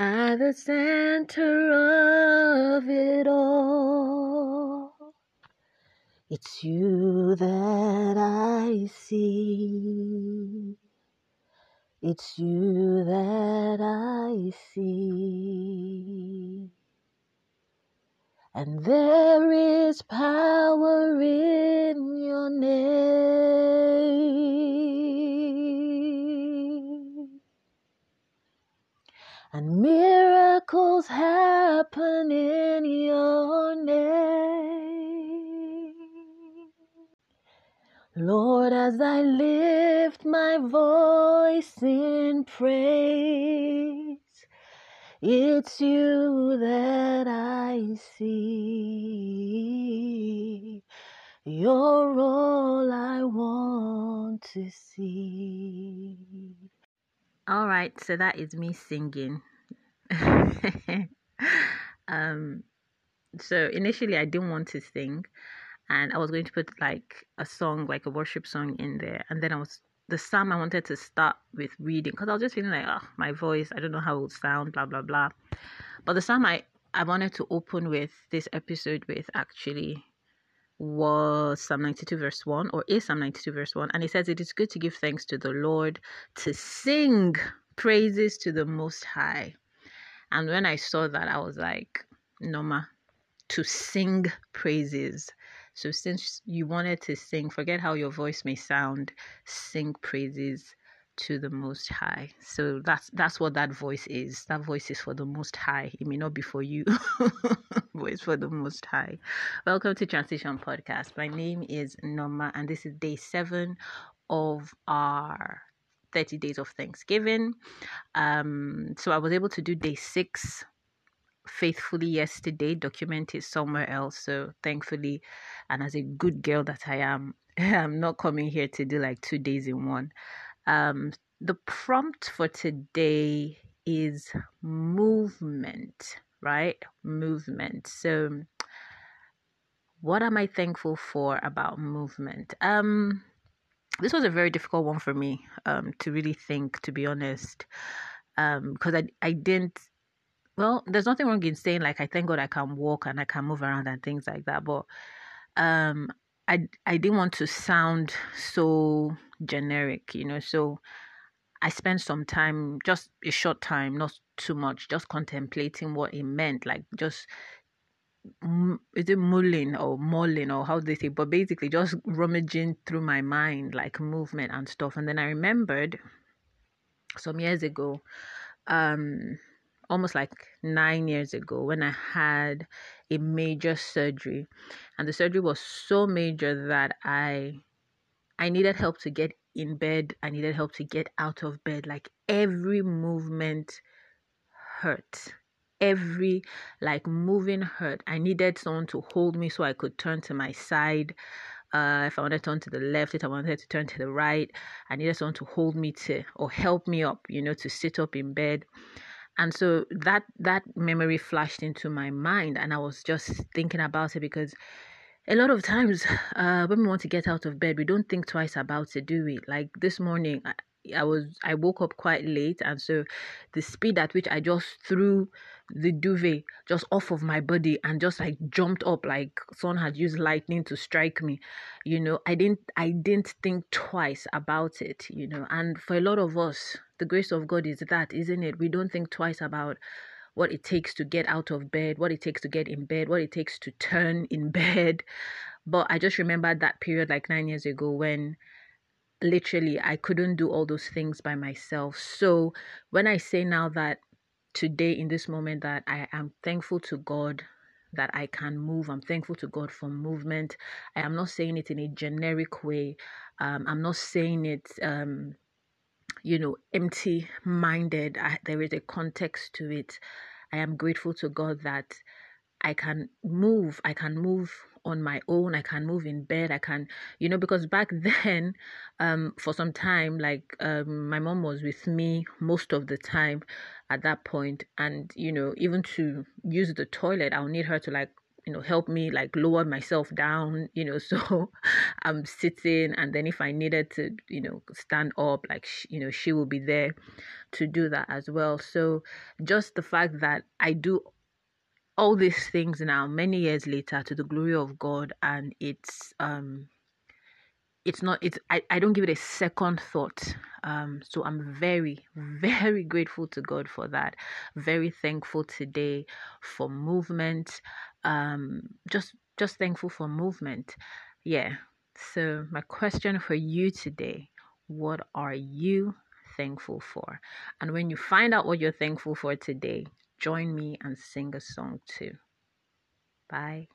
at the center of it all. It's you that I see. It's you that I see. And there is power in your name. And miracles happen in your name. Lord, as I lift my voice in praise, it's you that I see. You're all I want to see. All right, so that is me singing. um, so initially I didn't want to sing and I was going to put like a song, like a worship song in there. And then I was the psalm I wanted to start with reading because I was just feeling like, oh, my voice, I don't know how it would sound, blah blah blah. But the psalm I I wanted to open with this episode with actually was Psalm 92 verse 1 or is Psalm 92 verse 1 and it says it is good to give thanks to the Lord to sing praises to the most high. And when I saw that I was like, Noma, to sing praises so since you wanted to sing, forget how your voice may sound, sing praises to the most high. So that's that's what that voice is. That voice is for the most high. It may not be for you, but it's for the most high. Welcome to Transition Podcast. My name is Norma and this is day seven of our 30 days of Thanksgiving. Um, so I was able to do day six faithfully yesterday, documented somewhere else. So thankfully, and as a good girl that I am, I'm not coming here to do like two days in one. Um, the prompt for today is movement, right? Movement. So, what am I thankful for about movement? Um, this was a very difficult one for me um, to really think, to be honest, because um, I I didn't well, there's nothing wrong in saying like I thank God I can walk and I can move around and things like that, but um I I didn't want to sound so generic, you know. So I spent some time, just a short time, not too much, just contemplating what it meant, like just is it mulling or mulling or how they say, but basically just rummaging through my mind, like movement and stuff. And then I remembered some years ago, um, almost like nine years ago when I had a major surgery. And the surgery was so major that I I needed help to get in bed. I needed help to get out of bed. Like every movement hurt. Every like moving hurt. I needed someone to hold me so I could turn to my side. Uh, if I wanted to turn to the left, if I wanted to turn to the right, I needed someone to hold me to or help me up, you know, to sit up in bed and so that that memory flashed into my mind and i was just thinking about it because a lot of times uh, when we want to get out of bed we don't think twice about it do we? Like this morning I, was I woke up quite late and so the speed at which I just threw the duvet just off of my body and just like jumped up like someone had used lightning to strike me you know i didn't i didn't think twice about it you know. And for a lot of us the grace of god is that isn't it? We don't think twice about what it takes to get out of bed what it takes to get in bed what it takes to turn in bed. But i just remembered that period like 9 years ago when literally I couldn't do all those things by myself. So when I say now that today in this moment that I am thankful to God that I can move. I'm thankful to God for movement. I am not saying it in a generic way. Um, I'm not saying it, um, you know, empty minded. There is a context to it. I am grateful to God that I can move. I can move on my own. I can move in bed. I can, you know, because back then, um, for some time, like um, my mom was with me most of the time at that point, and you know, even to use the toilet, I'll need her to like you know help me like lower myself down you know so i'm sitting and then if i needed to you know stand up like you know she will be there to do that as well. So just the fact that I do all these things now many years later to the glory of God and it's um it's not it's I, I don't give it a second thought. Um so i'm very very grateful to god for that. Very thankful today for movement. Um just just thankful for movement. Yeah. So my question for you today what are you thankful for? And when you find out what you're thankful for today join me and sing a song too. Bye